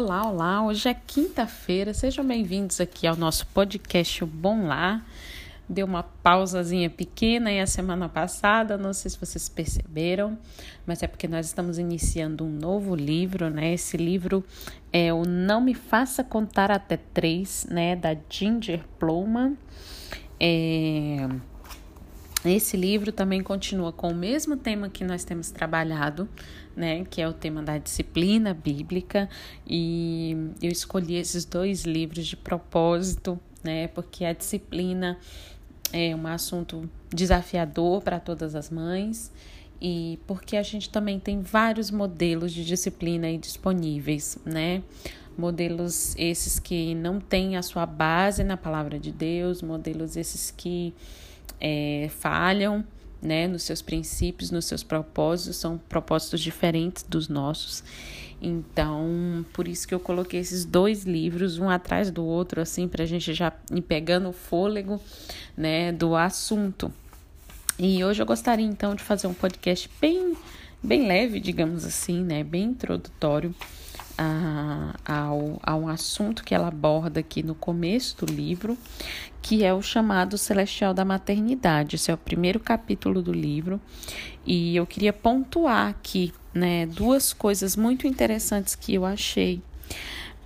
Olá, olá! Hoje é quinta-feira, sejam bem-vindos aqui ao nosso podcast Bom Lá. Deu uma pausazinha pequena aí a semana passada, não sei se vocês perceberam, mas é porque nós estamos iniciando um novo livro, né? Esse livro é o Não Me Faça Contar Até Três, né? Da Ginger Plowman. É esse livro também continua com o mesmo tema que nós temos trabalhado, né, que é o tema da disciplina bíblica, e eu escolhi esses dois livros de propósito, né, porque a disciplina é um assunto desafiador para todas as mães e porque a gente também tem vários modelos de disciplina aí disponíveis, né? Modelos esses que não têm a sua base na palavra de Deus, modelos esses que é, falham né, nos seus princípios, nos seus propósitos, são propósitos diferentes dos nossos. Então, por isso que eu coloquei esses dois livros, um atrás do outro, assim, para a gente já ir pegando o fôlego, né, do assunto. E hoje eu gostaria, então, de fazer um podcast bem, bem leve, digamos assim, né, bem introdutório a, ao, a um assunto que ela aborda aqui no começo do livro, que é o chamado celestial da maternidade. Esse é o primeiro capítulo do livro. E eu queria pontuar aqui né, duas coisas muito interessantes que eu achei.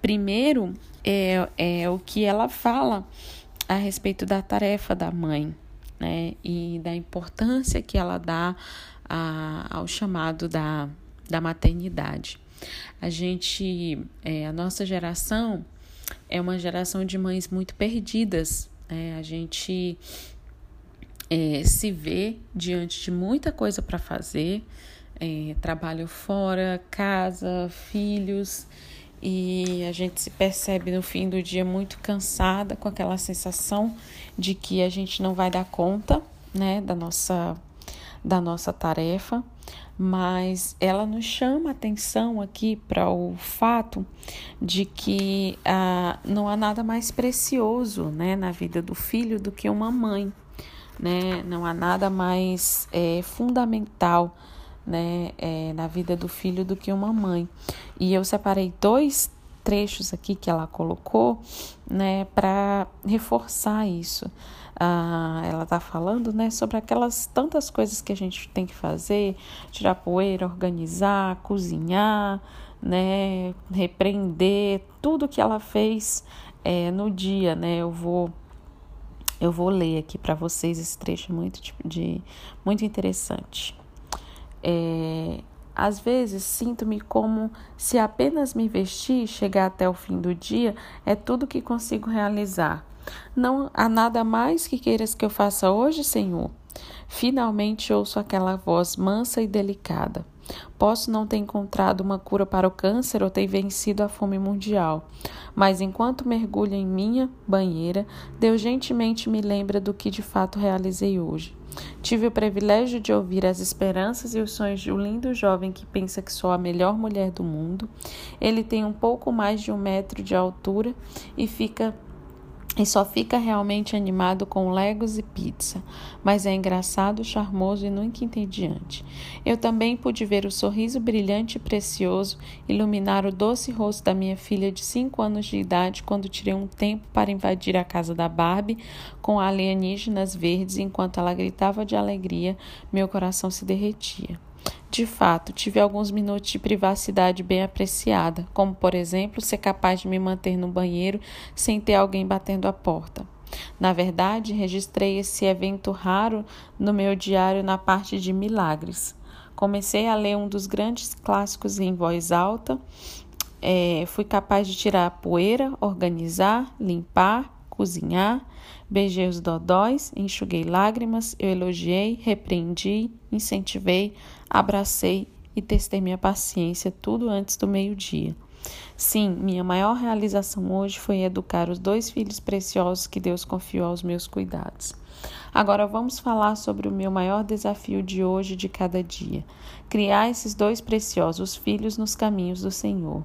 Primeiro é, é o que ela fala a respeito da tarefa da mãe, né? E da importância que ela dá a, ao chamado da, da maternidade. A gente, é, a nossa geração é uma geração de mães muito perdidas. Né? A gente é, se vê diante de muita coisa para fazer, é, trabalho fora, casa, filhos, e a gente se percebe no fim do dia muito cansada, com aquela sensação de que a gente não vai dar conta, né, da nossa da nossa tarefa mas ela nos chama atenção aqui para o fato de que ah, não há nada mais precioso né, na vida do filho do que uma mãe. Né? Não há nada mais é, fundamental né, é, na vida do filho do que uma mãe. E eu separei dois trechos aqui que ela colocou né, para reforçar isso ah, ela está falando né, sobre aquelas tantas coisas que a gente tem que fazer, tirar poeira, organizar, cozinhar, né, repreender, tudo que ela fez é, no dia, né? Eu vou eu vou ler aqui para vocês esse trecho muito de muito interessante. É, às vezes sinto-me como se apenas me vestir, chegar até o fim do dia é tudo que consigo realizar. Não há nada mais que queiras que eu faça hoje, Senhor? Finalmente ouço aquela voz mansa e delicada. Posso não ter encontrado uma cura para o câncer ou ter vencido a fome mundial, mas enquanto mergulho em minha banheira, Deus gentilmente me lembra do que de fato realizei hoje. Tive o privilégio de ouvir as esperanças e os sonhos de um lindo jovem que pensa que sou a melhor mulher do mundo. Ele tem um pouco mais de um metro de altura e fica e só fica realmente animado com legos e pizza, mas é engraçado, charmoso e nunca entediante. Eu também pude ver o sorriso brilhante e precioso iluminar o doce rosto da minha filha de cinco anos de idade quando tirei um tempo para invadir a casa da Barbie com alienígenas verdes enquanto ela gritava de alegria, meu coração se derretia. De fato, tive alguns minutos de privacidade bem apreciada, como, por exemplo, ser capaz de me manter no banheiro sem ter alguém batendo a porta. Na verdade, registrei esse evento raro no meu diário na parte de milagres. Comecei a ler um dos grandes clássicos em voz alta. É, fui capaz de tirar a poeira, organizar, limpar, cozinhar, beijei os dodóis, enxuguei lágrimas, eu elogiei, repreendi, incentivei, abracei e testei minha paciência tudo antes do meio-dia. Sim, minha maior realização hoje foi educar os dois filhos preciosos que Deus confiou aos meus cuidados. Agora vamos falar sobre o meu maior desafio de hoje de cada dia: criar esses dois preciosos filhos nos caminhos do Senhor.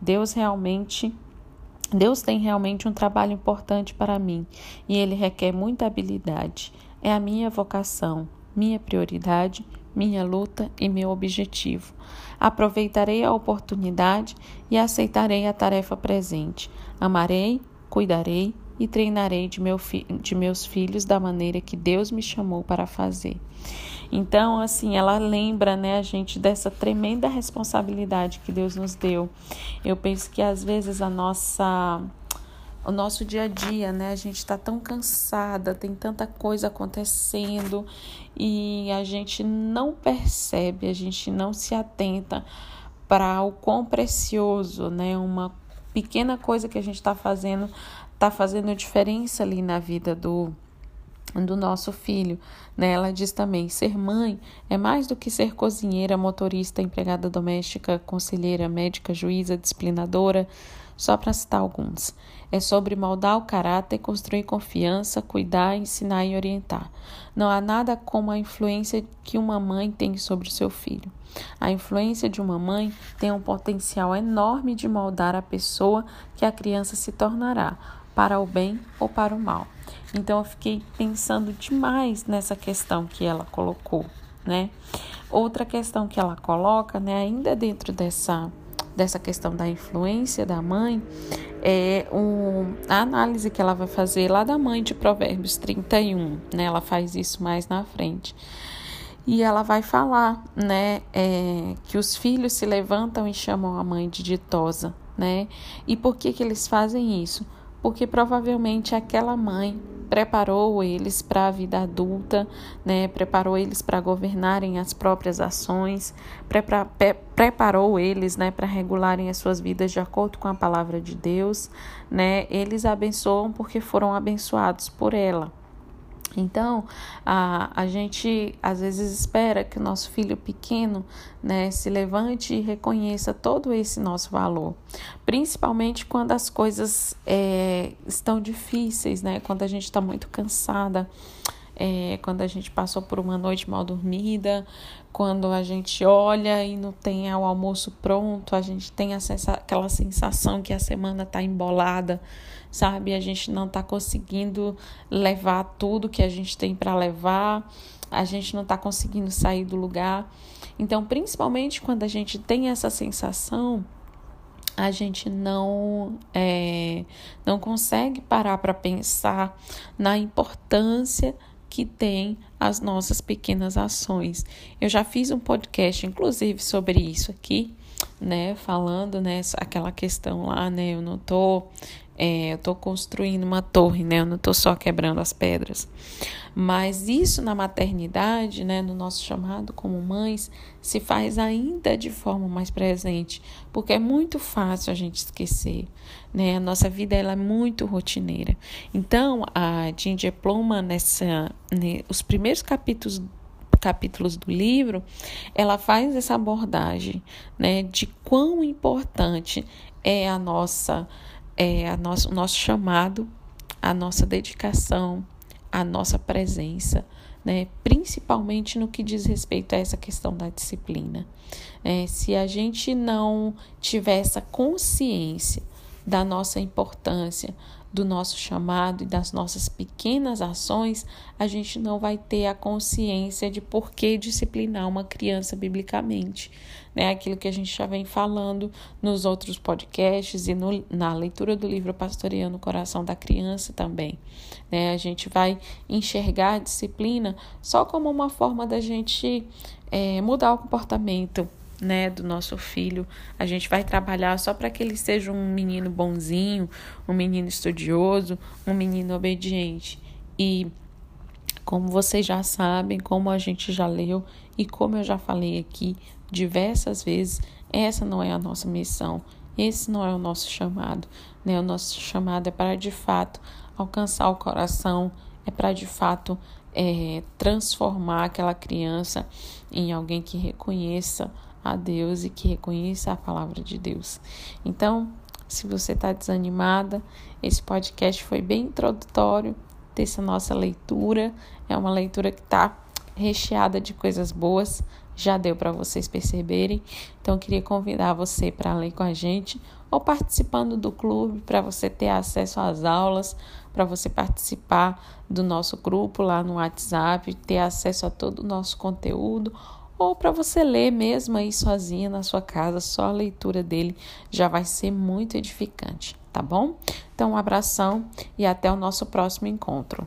Deus realmente Deus tem realmente um trabalho importante para mim e ele requer muita habilidade. É a minha vocação, minha prioridade, minha luta e meu objetivo. Aproveitarei a oportunidade e aceitarei a tarefa presente. Amarei, cuidarei e treinarei de, meu de meus filhos da maneira que Deus me chamou para fazer. Então, assim, ela lembra, né, a gente dessa tremenda responsabilidade que Deus nos deu. Eu penso que às vezes a nossa o nosso dia a dia, né? A gente está tão cansada, tem tanta coisa acontecendo e a gente não percebe, a gente não se atenta para o quão precioso, né? Uma pequena coisa que a gente está fazendo está fazendo diferença ali na vida do do nosso filho. Né? Ela diz também: ser mãe é mais do que ser cozinheira, motorista, empregada doméstica, conselheira, médica, juíza, disciplinadora, só para citar alguns. É sobre moldar o caráter, construir confiança, cuidar, ensinar e orientar. Não há nada como a influência que uma mãe tem sobre seu filho. A influência de uma mãe tem um potencial enorme de moldar a pessoa que a criança se tornará, para o bem ou para o mal. Então eu fiquei pensando demais nessa questão que ela colocou, né? Outra questão que ela coloca, né, ainda dentro dessa dessa questão da influência da mãe, é um, a análise que ela vai fazer lá da mãe de Provérbios 31, né? Ela faz isso mais na frente. E ela vai falar, né, é, que os filhos se levantam e chamam a mãe de ditosa, né? E por que que eles fazem isso? Porque provavelmente aquela mãe preparou eles para a vida adulta, né? preparou eles para governarem as próprias ações, prepara, preparou eles né, para regularem as suas vidas de acordo com a palavra de Deus. Né? Eles abençoam porque foram abençoados por ela. Então, a, a gente às vezes espera que o nosso filho pequeno né, se levante e reconheça todo esse nosso valor, principalmente quando as coisas é, estão difíceis, né, quando a gente está muito cansada. É, quando a gente passou por uma noite mal dormida, quando a gente olha e não tem o almoço pronto, a gente tem sensa aquela sensação que a semana está embolada, sabe? A gente não está conseguindo levar tudo que a gente tem para levar, a gente não está conseguindo sair do lugar. Então, principalmente quando a gente tem essa sensação, a gente não é, não consegue parar para pensar na importância que tem as nossas pequenas ações. Eu já fiz um podcast, inclusive, sobre isso aqui, né? Falando, né? Aquela questão lá, né? Eu não tô é, eu estou construindo uma torre, né? Eu não estou só quebrando as pedras. Mas isso na maternidade, né, no nosso chamado como mães, se faz ainda de forma mais presente, porque é muito fácil a gente esquecer, né? A nossa vida ela é muito rotineira. Então, a Ginger Pluma nessa, né, os primeiros capítulos capítulos do livro, ela faz essa abordagem, né, de quão importante é a nossa é a nosso, o nosso chamado, a nossa dedicação, a nossa presença, né? principalmente no que diz respeito a essa questão da disciplina. É, se a gente não tiver essa consciência da nossa importância, do nosso chamado e das nossas pequenas ações, a gente não vai ter a consciência de por que disciplinar uma criança biblicamente. Né? Aquilo que a gente já vem falando nos outros podcasts e no, na leitura do livro Pastoreando o Coração da Criança também. Né? A gente vai enxergar a disciplina só como uma forma da gente é, mudar o comportamento né, do nosso filho. A gente vai trabalhar só para que ele seja um menino bonzinho, um menino estudioso, um menino obediente. E como vocês já sabem, como a gente já leu e como eu já falei aqui diversas vezes, essa não é a nossa missão. Esse não é o nosso chamado, né? O nosso chamado é para de fato alcançar o coração, é para de fato é, transformar aquela criança em alguém que reconheça a Deus e que reconheça a palavra de Deus. Então, se você está desanimada, esse podcast foi bem introdutório dessa nossa leitura. É uma leitura que está recheada de coisas boas, já deu para vocês perceberem. Então, queria convidar você para ler com a gente ou participando do clube para você ter acesso às aulas, para você participar do nosso grupo lá no WhatsApp, ter acesso a todo o nosso conteúdo ou para você ler mesmo aí sozinha na sua casa, só a leitura dele já vai ser muito edificante, tá bom? Então, um abração e até o nosso próximo encontro.